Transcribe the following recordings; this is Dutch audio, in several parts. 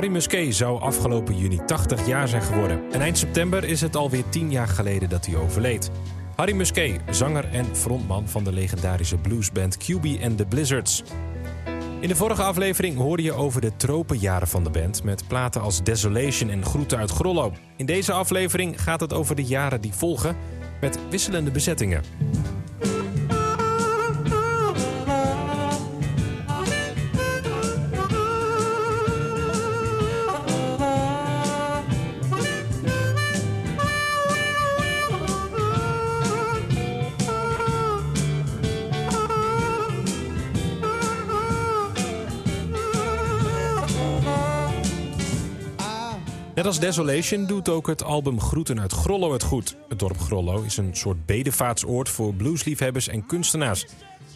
Harry Musquet zou afgelopen juni 80 jaar zijn geworden. En eind september is het alweer 10 jaar geleden dat hij overleed. Harry Musquet, zanger en frontman van de legendarische bluesband QB and the Blizzards. In de vorige aflevering hoorde je over de tropenjaren van de band... met platen als Desolation en Groeten uit Grollo. In deze aflevering gaat het over de jaren die volgen... met wisselende bezettingen. Net als Desolation doet ook het album Groeten uit Grollo het goed. Het dorp Grollo is een soort bedevaartsoord voor bluesliefhebbers en kunstenaars.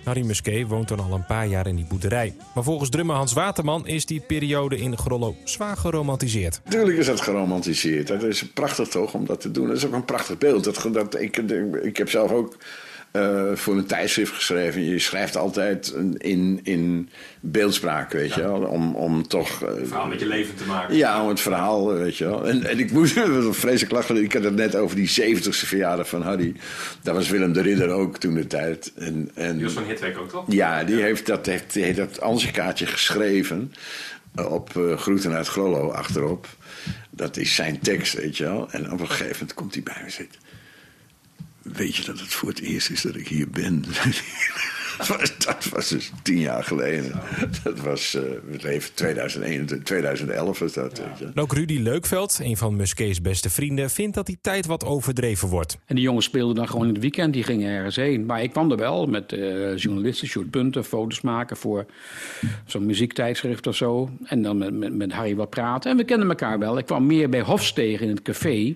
Harry Musquet woont dan al een paar jaar in die boerderij. Maar volgens drummer Hans Waterman is die periode in Grollo zwaar geromantiseerd. Tuurlijk is dat geromantiseerd. Dat is prachtig toch om dat te doen. Dat is ook een prachtig beeld. Dat, ik, ik heb zelf ook uh, voor een tijdschrift geschreven. Je schrijft altijd in, in beeldspraak, weet je wel. Om, om toch... Uh, een verhaal met je leven te maken. Ja, om het verhaal, weet je wel. En, en ik moest vreselijk lachen. Ik had het net over die 70ste verjaardag van Harry. Daar was Willem de Ridder ook toen de tijd. En, en, die was van Hitweg ook, toch? Ja, die heeft dat, heeft, die heeft dat Ansichtkaartje geschreven. Op uh, Groeten uit Grollo achterop. Dat is zijn tekst, weet je wel. En op een gegeven moment komt hij bij me zitten. Weet je dat het voor het eerst is dat ik hier ben? dat, was, dus tien jaar geleden. Dat was uh, even 2001, 2011 was dat. Ja. ook Rudy Leukveld, een van Musquets beste vrienden, vindt dat die tijd wat overdreven wordt. En die jongens speelden dan gewoon in het weekend, die gingen ergens heen. Maar ik kwam er wel met uh, journalisten, Sjoerd Punten, foto's maken voor zo'n muziektijdschrift of zo. En dan met, met, met Harry wat praten. En we kenden elkaar wel. Ik kwam meer bij Hofstegen in het café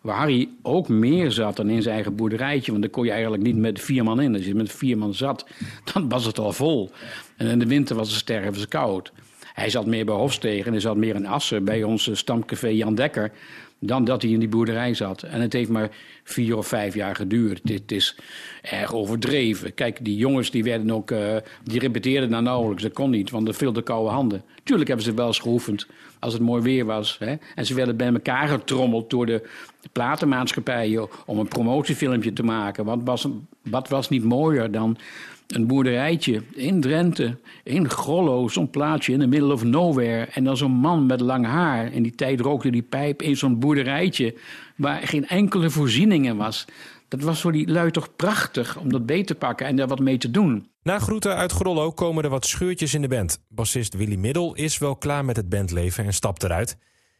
waar Harry ook meer zat dan in zijn eigen boerderijtje. Want daar kon je eigenlijk niet met vier man in. Als je met vier man zat, dan was het al vol. En in de winter was het stervenskoud. Hij zat meer bij Hofstegen en hij zat meer in Assen bij ons stamcafé Jan Dekker dan dat hij in die boerderij zat. En het heeft maar vier of vijf jaar geduurd. Dit is erg overdreven. Kijk, die jongens die werden ook, uh, die repeteerden nou nauwelijks. Dat kon niet, want er veel de koude handen. Tuurlijk hebben ze wel eens geoefend als het mooi weer was. Hè? En ze werden bij elkaar getrommeld door de platenmaatschappijen om een promotiefilmpje te maken. Wat was, wat was niet mooier dan een boerderijtje in Drenthe, in Grollo, zo'n plaatsje in the middle of nowhere. En dan zo'n man met lang haar. In die tijd rookte die pijp in zo'n boerderijtje waar geen enkele voorzieningen was. Dat was voor die lui toch prachtig om dat beet te pakken en daar wat mee te doen. Na groeten uit Grollo komen er wat scheurtjes in de band. Bassist Willy Middel is wel klaar met het bandleven en stapt eruit.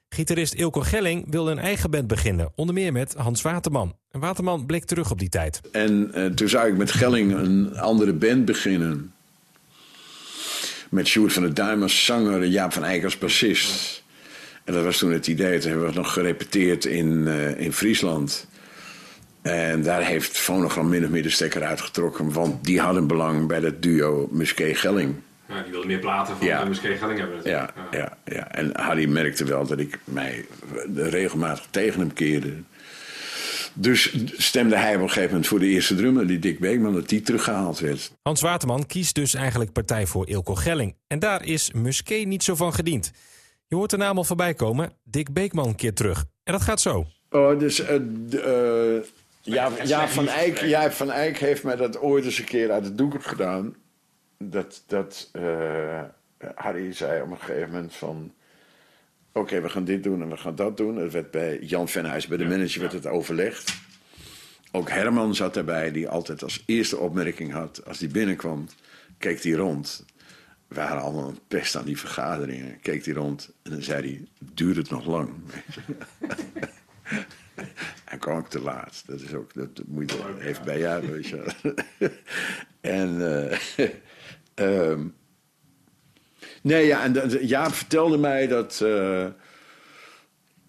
Gitarist Ilko Gelling wil een eigen band beginnen, onder meer met Hans Waterman. En Waterman bleek terug op die tijd. En uh, toen zou ik met Gelling een andere band beginnen. Met Sjoerd van der Duim als zanger en Jaap van Eyck als bassist. En dat was toen het idee. Toen hebben we nog gerepeteerd in, uh, in Friesland. En daar heeft Fonogram min of meer de stekker uitgetrokken. Want die hadden belang bij dat duo Musquet-Gelling. Ja, die wilde meer platen van ja. de Musquet Gelling hebben. Ja, ja, ja. Ja, En Harry merkte wel dat ik mij regelmatig tegen hem keerde. Dus stemde hij op een gegeven moment voor de eerste drummer, die Dick Beekman, dat die teruggehaald werd. Hans Waterman kiest dus eigenlijk partij voor Ilko Gelling. En daar is Musquet niet zo van gediend. Je hoort de naam al voorbij komen. Dick Beekman keert terug. En dat gaat zo. Oh, dus uh, uh, ja, ja, van Eyck, ja, van Eyck heeft mij dat ooit eens een keer uit de doek gedaan dat, dat uh, Harry zei op een gegeven moment van... Oké, we gaan dit doen en we gaan dat doen. Het werd bij Jan Venhuis, bij de manager, werd het overlegd. Ook Herman zat daarbij, die altijd als eerste opmerking had... als hij binnenkwam, keek hij rond. We waren allemaal een pest aan die vergaderingen. Keek hij rond en dan zei hij, duurt het nog lang? En kwam ik te laat. Dat is ook, dat moet je even bij jou, weet je En... Uh, Um, nee, ja, en Jaap vertelde mij dat. Uh,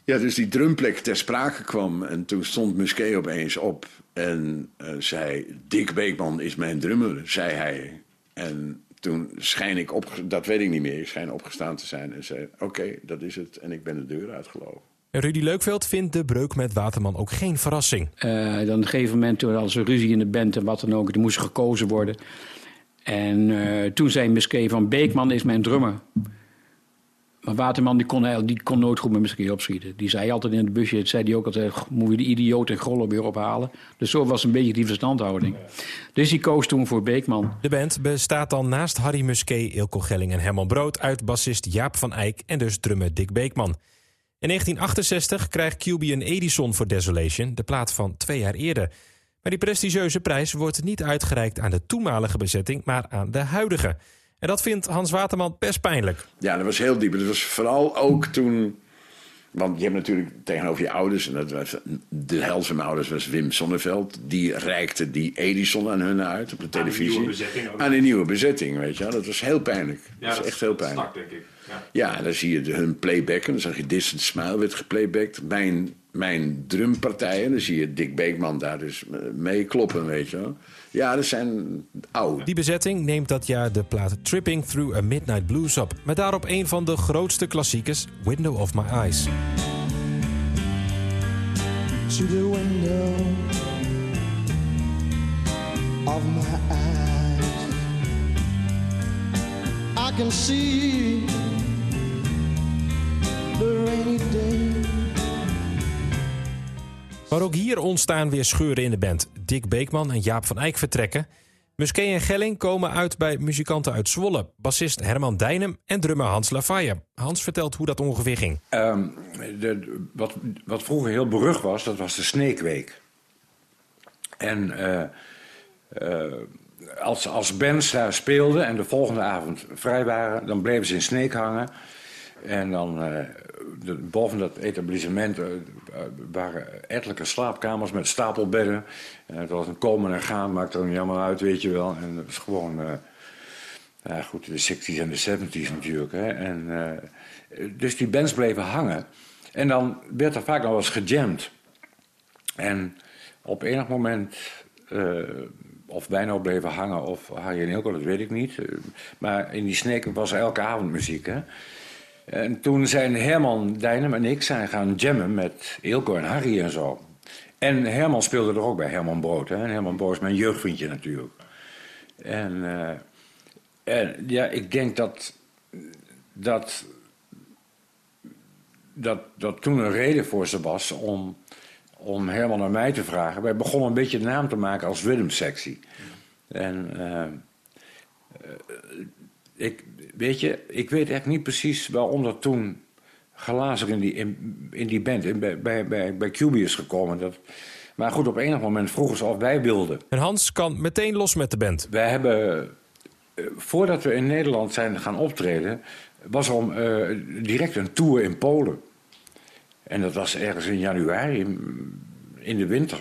ja, dus die drumplek ter sprake kwam. En toen stond Musquet opeens op. En uh, zei: Dick Beekman is mijn drummer, zei hij. En toen schijn ik op, dat weet ik niet meer, ik schijn opgestaan te zijn en zei: Oké, dat is het. En ik ben de deur uitgelopen. Rudy Leukveld vindt de breuk met Waterman ook geen verrassing. Uh, dan op een gegeven moment, als er ruzie in de band en wat dan ook, er moest gekozen worden. En uh, toen zei Musquet van Beekman is mijn drummer. Maar Waterman die kon, die kon nooit goed met muziek opschieten. Die zei altijd in het busje, zei hij ook altijd... moet je de idioot en grollen weer ophalen. Dus zo was een beetje die verstandhouding. Dus die koos toen voor Beekman. De band bestaat dan naast Harry Musquet, Ilko Gelling en Herman Brood... uit bassist Jaap van Eyck en dus drummer Dick Beekman. In 1968 krijgt QB een Edison voor Desolation, de plaat van twee jaar eerder... Maar die prestigieuze prijs wordt niet uitgereikt aan de toenmalige bezetting, maar aan de huidige. En dat vindt Hans Waterman best pijnlijk. Ja, dat was heel diep. Dat was vooral ook toen. Want je hebt natuurlijk tegenover je ouders, en dat was, de helft van mijn ouders was Wim Sonneveld, die reikte die Edison aan hun uit op de televisie. Aan een nieuwe bezetting, weet je wel. Dat was heel pijnlijk. Ja, dat, is echt heel pijnlijk. denk ik. Ja. ja, dan zie je de, hun playbacken. Dan zag je Distant Smile werd geplaybacked. Mijn, mijn drumpartijen, dan zie je Dick Beekman daar dus mee kloppen, weet je wel. Ja, dat zijn oude. Die bezetting neemt dat jaar de plaat Tripping Through a Midnight Blues op. Met daarop een van de grootste klassiekers, Window of My Eyes. To the window of my eyes I can see the rainy day maar ook hier ontstaan weer scheuren in de band. Dick Beekman en Jaap van Eyck vertrekken. Musquet en Gelling komen uit bij muzikanten uit Zwolle. Bassist Herman Dijnem en drummer Hans Lafayette. Hans vertelt hoe dat ongeveer ging. Um, de, wat, wat, vroeger heel berucht was, dat was de Sneekweek. En uh, uh, als, als bands daar speelden en de volgende avond vrij waren... dan bleven ze in Sneek hangen. En dan uh, boven dat etablissement uh, waren ettelijke slaapkamers met stapelbedden. Uh, het was een komen en gaan, maakt er niet helemaal uit, weet je wel. En het was gewoon, ja, goed, de 60s en de 70s natuurlijk. Hè. En, dus die bands bleven hangen. En dan werd er vaak nog wel eens gejamd. En op enig moment, of wij nou bleven hangen of Harry en Ilko, dat weet ik niet. maar in die sneken was elke avond muziek, hè. En toen zijn Herman Dijnem en ik zijn gaan jammen met Ilko en Harry en zo. En Herman speelde er ook bij, Herman Brood. Hè? En Herman Brood is mijn jeugdvriendje natuurlijk. En, en ja, ik denk dat, dat, dat, dat toen een reden voor ze was om, om Herman naar mij te vragen. Wij begonnen een beetje de naam te maken als Willem-sectie. En uh, ik, weet je, ik weet echt niet precies waarom dat toen glazer in die, in, in die band, in, bij, bij, bij, bij QB is gekomen. Dat, maar goed, op enig moment vroegen ze of wij wilden. En Hans kan meteen los met de band. Wij hebben, eh, voordat we in Nederland zijn gaan optreden, was er om, uh, direct een tour in Polen. En dat was ergens in januari, in, in de winter.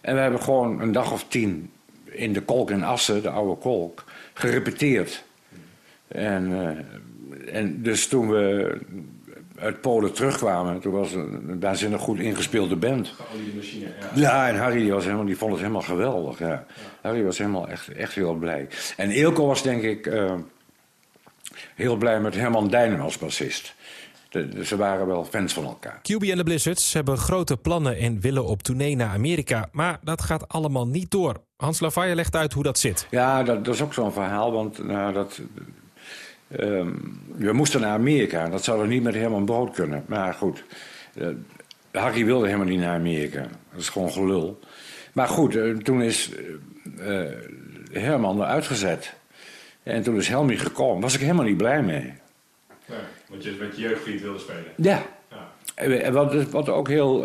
En we hebben gewoon een dag of tien in de kolk in Assen, de oude kolk, gerepeteerd. En, uh, en dus toen we uit Polen terugkwamen, toen was het een waanzinnig goed ingespeelde band. machine, ja. Ja, en Harry die was helemaal, die vond het helemaal geweldig. Ja. ja. Harry was helemaal echt, echt heel blij. En Eelco was denk ik uh, heel blij met Herman Dijnen als bassist. De, ze waren wel fans van elkaar. QB en de Blizzards hebben grote plannen en willen op tournee naar Amerika. Maar dat gaat allemaal niet door. Hans Lavalle legt uit hoe dat zit. Ja, dat, dat is ook zo'n verhaal. Want nou, dat, Um, we moesten naar Amerika. Dat zou er niet met Herman Brood kunnen. Maar goed, uh, Harry wilde helemaal niet naar Amerika. Dat is gewoon gelul. Maar goed, uh, toen is uh, Herman eruit gezet. En toen is Helmi gekomen. Was ik helemaal niet blij mee. Ja, want je met je jeugdvriend wilde spelen. Ja. ja. Wat, wat ook heel...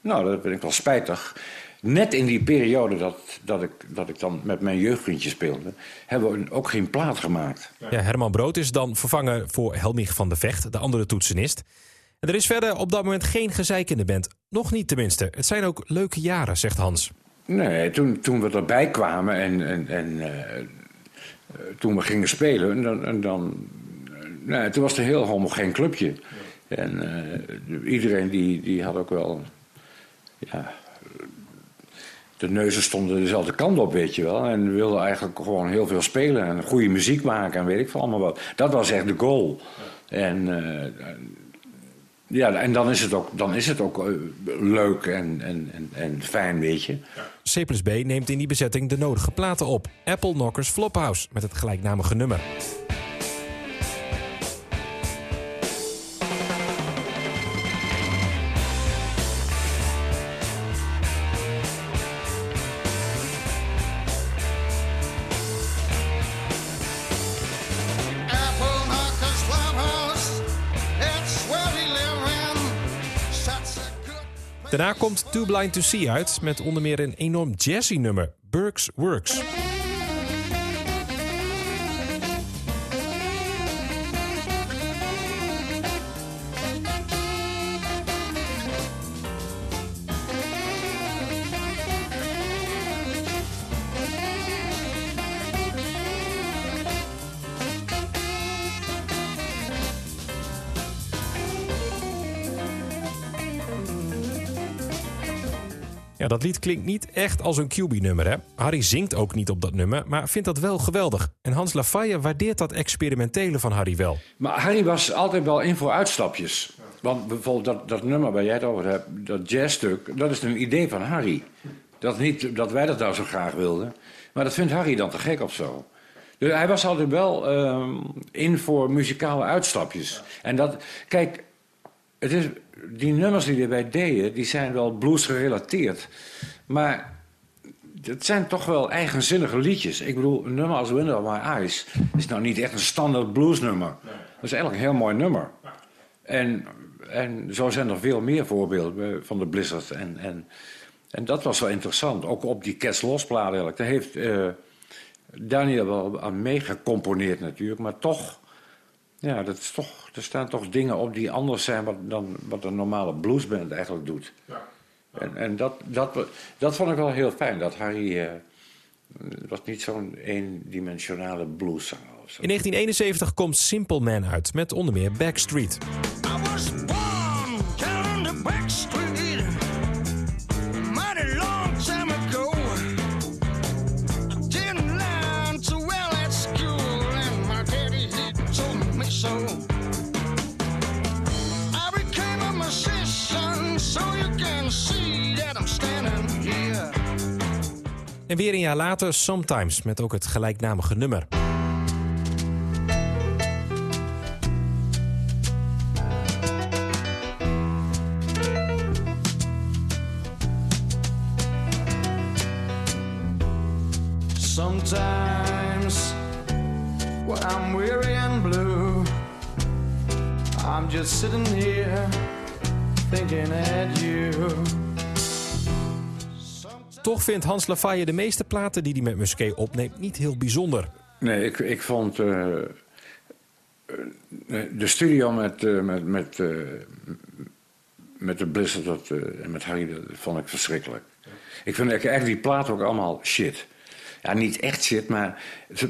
nou, dat ben ik wel spijtig net in die periode dat, dat, ik, dat ik dan met mijn jeugdvriendje speelde, hebben we ook geen plaat gemaakt. Ja, Herman Brood is dan vervangen voor Helmich van de Vecht, de andere toetsenist. En er is verder op dat moment geen gezeik in de band. Nog niet tenminste. Het zijn ook leuke jaren, zegt Hans. Nee, toen, toen we erbij kwamen en, en, en uh, toen we gingen spelen, en dan, en dan nee, toen was het een heel homogeen clubje. En uh, iedereen die, die had ook wel ja, de neuzen stonden dezelfde kant op, weet je wel. En wilden eigenlijk gewoon heel veel spelen en goede muziek maken en weet ik veel allemaal wat. Dat was echt de goal. En, uh, ja, en dan is het ook, dan is het ook uh, leuk en, en, en, en, fijn, weet je. C B neemt in die bezetting de nodige platen op. Apple Knockers Flophouse met het gelijknamige nummer. Daarna komt Too Blind to See uit met onder meer een enorm jazzy nummer, Burks Works. Ja, dat lied klinkt niet echt als een QB-nummer, hè? Harry zingt ook niet op dat nummer, maar vindt dat wel geweldig. En Hans Lafaye waardeert dat experimentele van Harry wel. Maar Harry was altijd wel in voor uitstapjes. Want bijvoorbeeld dat, dat nummer waar jij het over hebt, dat jazzstuk, dat is een idee van Harry. Dat niet dat wij dat nou zo graag wilden, maar dat vindt Harry dan te gek of zo. Dus hij was altijd wel ehm, in voor muzikale uitstapjes. En dat, kijk, het is, die nummers die erbij deden, die zijn wel blues gerelateerd. Maar het zijn toch wel eigenzinnige liedjes. Ik bedoel, een nummer als Window of My Eyes is nou niet echt een standaard bluesnummer. Dat is eigenlijk een heel mooi nummer. En, en zo zijn er veel meer voorbeelden van de Blizzard. En, en, en dat was wel interessant. Ook op die Cats Lost plaat eigenlijk. Daar heeft uh, Daniel wel aan meegecomponeerd natuurlijk. Maar toch, ja, dat is toch, er staan toch dingen op die anders zijn wat, dan wat een normale bluesband eigenlijk doet. Ja. En, en dat, dat, dat vond ik wel heel fijn. Dat Harry uh, was niet zo'n eendimensionale blueszanger. zo. In 1971 komt Simple Man uit met onder meer Backstreet. En weer een jaar later Sometimes met ook het gelijknamige nummer. Sometimes when I'm weary and blue, I'm just sitting here thinking at you. Toch vindt Hans Lafaye de meeste platen die hij met Musquet opneemt niet heel bijzonder. Nee, ik, ik vond eh, de studio met, eh, met, met, met de Blizzard en met Harry, dat vond ik verschrikkelijk. Ik vind eigenlijk die plaat ook allemaal shit. Ja, niet echt shit, maar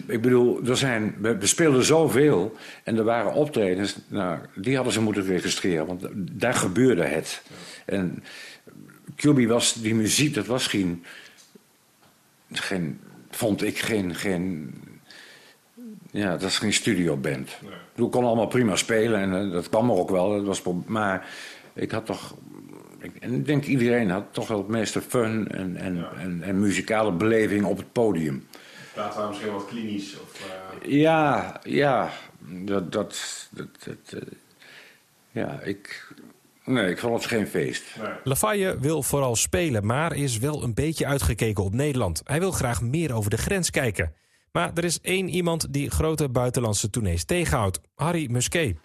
ik bedoel, er zijn, we, we speelden zoveel en er waren optredens, nou, die hadden ze moeten registreren, want daar gebeurde het. En QB was, die muziek, dat was geen, geen vond ik geen, geen ja, dat is geen studioband. Nee. We konden allemaal prima spelen en eh, dat kwam er ook wel. Dat was, maar ik had toch... Ik, en ik denk iedereen had toch wel het meeste fun en, en, Ja. en, en muzikale beleving op het podium. Plaat waren misschien wat klinisch. Of, eh, Ja, ja, dat... dat, dat, dat, eh, ja, ik... Nee, ik vond het geen feest. nee. Lafaye wil vooral spelen, maar is wel een beetje uitgekeken op Nederland. Hij wil graag meer over de grens kijken. Maar er is één iemand die grote buitenlandse tournees tegenhoudt. Harry Musquet.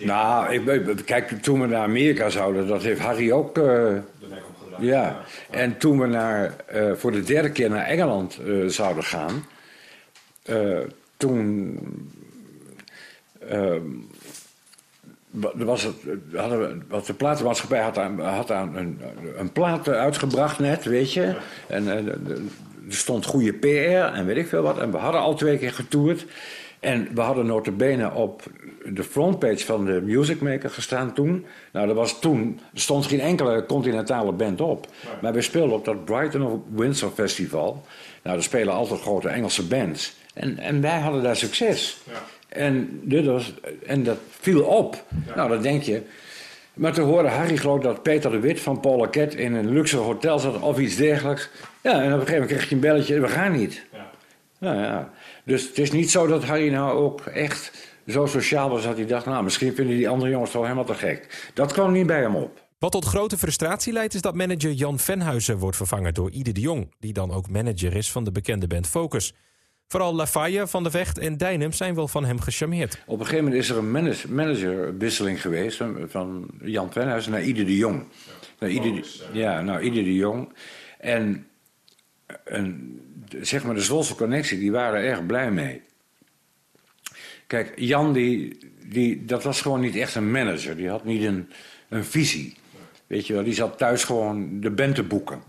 Nou, ik, kijk, toen we naar Amerika zouden, dat heeft Harry ook... eh, De nek omgedraaid. Ja, en toen we naar, eh, voor de derde keer naar Engeland eh, zouden gaan, eh, toen ehm, was het, hadden we, wat de platenmaatschappij had, aan, had aan een, een plaat uitgebracht net, weet je. En eh, er stond goede PR en weet ik veel wat. En we hadden al twee keer getoerd. En we hadden notabene op de frontpage van de Music Maker gestaan toen. Nou, er was toen, stond geen enkele continentale band op. Maar we speelden op dat Brighton of Windsor Festival. Nou, daar spelen altijd grote Engelse bands. En, en wij hadden daar succes. Ja. En, dit was, en dat viel op. Nou, dan denk je. Maar toen hoorde Harry geloof dat Peter de Wit van Paul Arquette in een luxe hotel zat of iets dergelijks. Ja, en op een gegeven moment kreeg je een belletje, we gaan niet. Ja. Nou ja, dus het is niet zo dat Harry nou ook echt zo sociaal was dat hij dacht, nou misschien vinden die andere jongens toch helemaal te gek. Dat kwam niet bij hem op. Wat tot grote frustratie leidt is dat manager Jan Venhuizen wordt vervangen door Ide de Jong, die dan ook manager is van de bekende band Focus. Vooral Lafaye, Van de Vecht en Dijnem zijn wel van hem gecharmeerd. Op een gegeven moment is er een manage- managerwisseling geweest van- Jan Venhuizen naar Ieder de Jong. Nou, ieder, ja. ja, nou, ieder de Jong. En, zeg maar, de Zwolse connectie, die waren er erg blij mee. Kijk, Jan, die, die, dat was gewoon niet echt een manager. Die had niet een, een visie. Weet je wel, die zat thuis gewoon de band te boeken.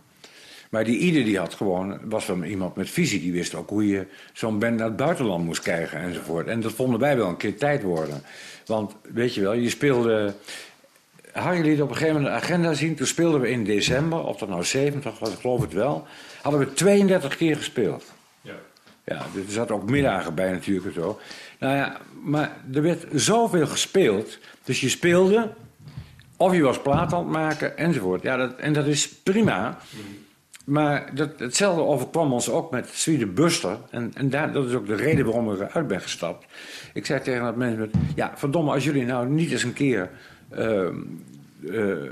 Maar die ieder die had gewoon, was wel iemand met visie. Die wist ook hoe je zo'n band naar het buitenland moest krijgen enzovoort. En dat vonden wij wel een keer tijd worden. Want weet je wel, je speelde... Harry liet op een gegeven moment de agenda zien. Toen speelden we in december, of dat nou 70 was, ik geloof het wel. Hadden we 32 keer gespeeld. Ja. Ja, er zaten ook middagen bij natuurlijk en zo. Nou ja, maar er werd zoveel gespeeld. Dus je speelde, of je was plaat aan het maken, enzovoort. Ja, dat, en dat is prima. Maar dat, hetzelfde overkwam ons ook met Sweden Buster. En, en daar, dat is ook de reden waarom ik eruit ben gestapt. Ik zei tegen dat management... Ja, verdomme, als jullie nou niet eens een keer... ehm, eh, eh,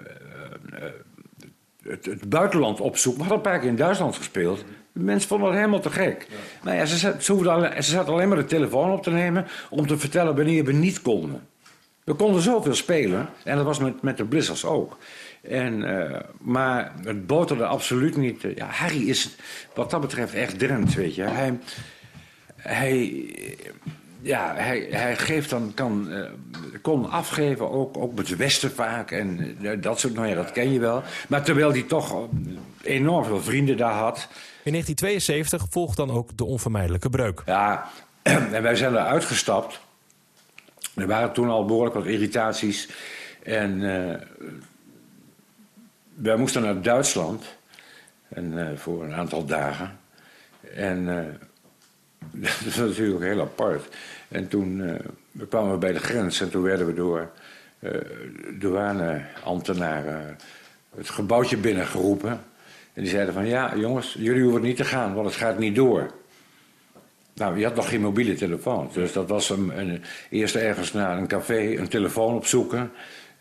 het, het buitenland opzoeken. We hadden een paar keer in Duitsland gespeeld. De mensen vonden het helemaal te gek. Nou ja, ze, zat- ze, alleen, ze zaten alleen maar de telefoon op te nemen... om te vertellen wanneer we niet konden. We konden zoveel spelen. En dat was met, met de Blizzards ook. En, eh, maar het boterde absoluut niet. Ja, Harry is wat dat betreft echt Drent, weet je. Hij, hij, ja, hij, hij geeft dan, kan, eh, kon afgeven, ook, ook met het Westen vaak. En eh, dat soort, nou ja, dat ken je wel. Maar terwijl hij toch enorm veel vrienden daar had. In 1972 volgt dan ook de onvermijdelijke breuk. Ja, en wij zijn er uitgestapt. Er waren toen al behoorlijk wat irritaties. En wij moesten naar Duitsland. En, eh, voor een aantal dagen. En eh, dat was natuurlijk heel apart. En toen eh, we kwamen we bij de grens. En toen werden we door douaneambtenaren het gebouwtje binnengeroepen. En die zeiden van ja jongens, jullie hoeven niet te gaan, want het gaat niet door. Nou, je had nog geen mobiele telefoon. Dus dat was een, een, eerst ergens naar een café een telefoon opzoeken.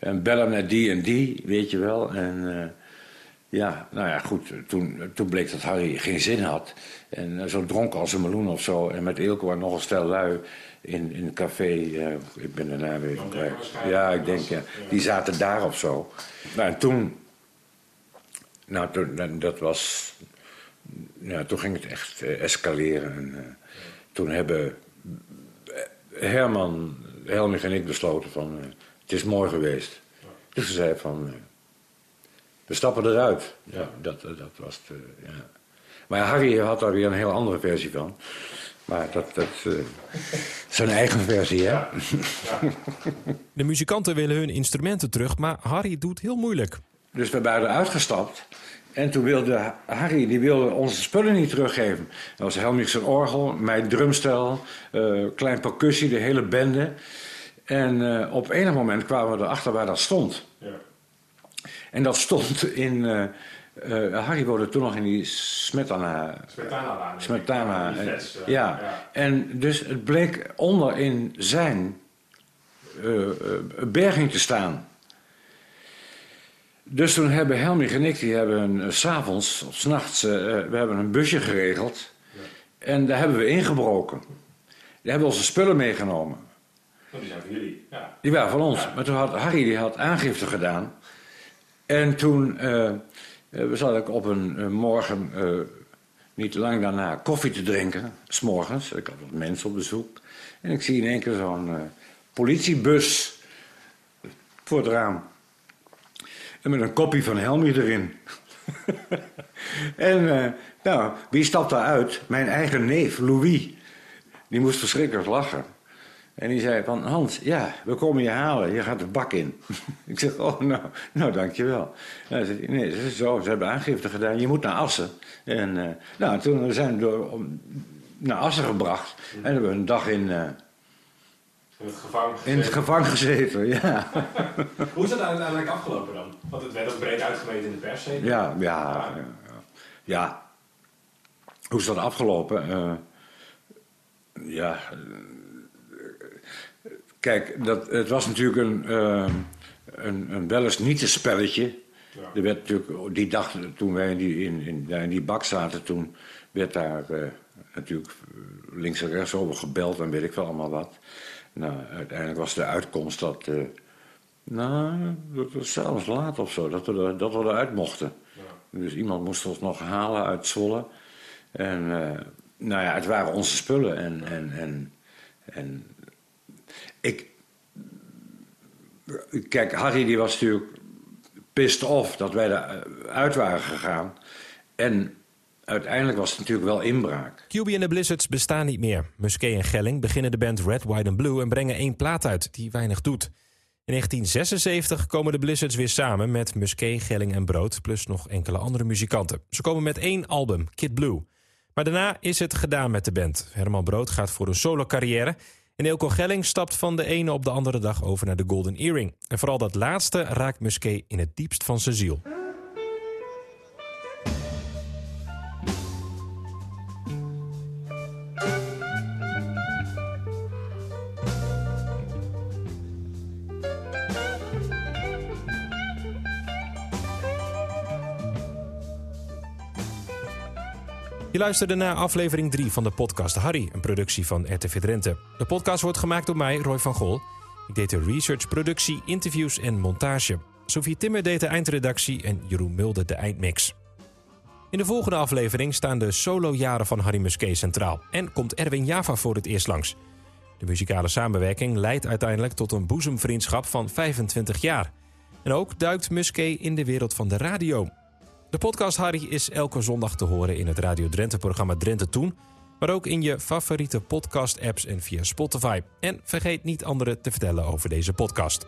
En bellen naar die en die, weet je wel. En eh, ja, nou ja, goed. Toen, toen bleek dat Harry geen zin had. En eh, zo dronken als een meloen of zo. En met Eelco en nog een stel lui in, in een café. ik ben daarna weer kwijt. Ja, ik denk, ja. Die zaten daar of zo. Nou, en toen... Nou, toen, en dat was... Ja, toen ging het echt eh, escaleren. En, toen hebben Herman, Helmich en ik besloten van... eh, is mooi geweest. Dus ze zei van... eh, we stappen eruit. Ja, dat, dat was het, eh, ja. Maar Harry had daar weer een heel andere versie van. Maar dat, dat eh, zijn eigen versie, hè? De muzikanten willen hun instrumenten terug, maar Harry doet heel moeilijk. Dus we waren eruit gestapt. En toen wilde Harry die wilde onze spullen niet teruggeven. Dat was Helmich zijn orgel, mijn drumstel, eh, klein percussie, de hele bende. En eh, op enig moment kwamen we erachter waar dat stond. Ja. En dat stond in... eh, eh, Harry woonde toen nog in die Smetana... Smetana. Eh, ja. En dus het bleek onder in zijn berging te staan. Dus toen hebben Helmich en ik, die hebben s'avonds of s'nachts, we hebben een busje geregeld. En daar hebben we ingebroken. Die hebben onze spullen meegenomen. Oh, die zijn voor jullie. Ja. Die waren van ons. Maar toen had Harry die had aangifte gedaan. En toen uh, uh, zat ik op een uh, morgen, niet lang daarna, koffie te drinken. S'morgens. Ik had wat mensen op bezoek. En ik zie in één keer zo'n politiebus voor het raam. En met een kopie van Helmi erin. en nou, wie stapt daar uit? Mijn eigen neef, Louis. Die moest verschrikkelijk lachen. En die zei van, Hans, ja, we komen je halen. Je gaat de bak in. ik zeg, oh, nou, nou dankjewel. Nou, zei, nee, is zo. Ze hebben aangifte gedaan. Je moet naar Assen. En uh, nou, toen zijn we door, om, naar Assen gebracht. En hebben we een dag in... Uh, in het gevangen gezeten. In het gevangen gezeten, ja. Hoe is dat uiteindelijk afgelopen dan? Want het werd ook breed uitgemeten in de pers. Zeker? Ja, ja, ja, ja. Hoe is dat afgelopen? Uh, ja... Kijk, dat, het was natuurlijk een, uh, een, een wel eens niet een spelletje. Ja. Er werd natuurlijk, die dag toen wij in die, in, in, in die bak zaten, toen werd daar uh, natuurlijk links en rechts over gebeld en weet ik wel allemaal wat. Nou, uiteindelijk was de uitkomst dat uh, Nou, dat was zelfs laat of zo, dat we, dat we eruit mochten. Dus iemand moest ons nog halen uit Zwolle. En eh, nou ja, het waren onze spullen. En, en, en, en ik... Kijk, Harry die was natuurlijk pissed off dat wij eruit waren gegaan. En uiteindelijk was het natuurlijk wel inbraak. QB en de Blizzards bestaan niet meer. Musquet en Gelling beginnen de band Red, White and Blue en brengen één plaat uit die weinig doet. In 1976 komen de Blizzards weer samen met Musquet, Gelling en Brood, plus nog enkele andere muzikanten. Ze komen met één album, Kid Blue. Maar daarna is het gedaan met de band. Herman Brood gaat voor een solo carrière. En Eelco Gelling stapt van de ene op de andere dag over naar de Golden Earring. En vooral dat laatste raakt Musquet in het diepst van zijn ziel. Je luisterde naar aflevering 3 van de podcast Harry, een productie van RTV Drenthe. De podcast wordt gemaakt door mij, Roy van Gol. Ik deed de research, productie, interviews en montage. Sophie Timmer deed de eindredactie en Jeroen Mulder de eindmix. In de volgende aflevering staan de solo-jaren van Harry Musquet centraal en komt Erwin Java voor het eerst langs. De muzikale samenwerking leidt uiteindelijk tot een boezemvriendschap van 25 jaar. En ook duikt Musquet in de wereld van de radio. De podcast Harry is elke zondag te horen in het Radio Drenthe-programma Drenthe Toen, maar ook in je favoriete podcast-apps en via Spotify. En vergeet niet anderen te vertellen over deze podcast.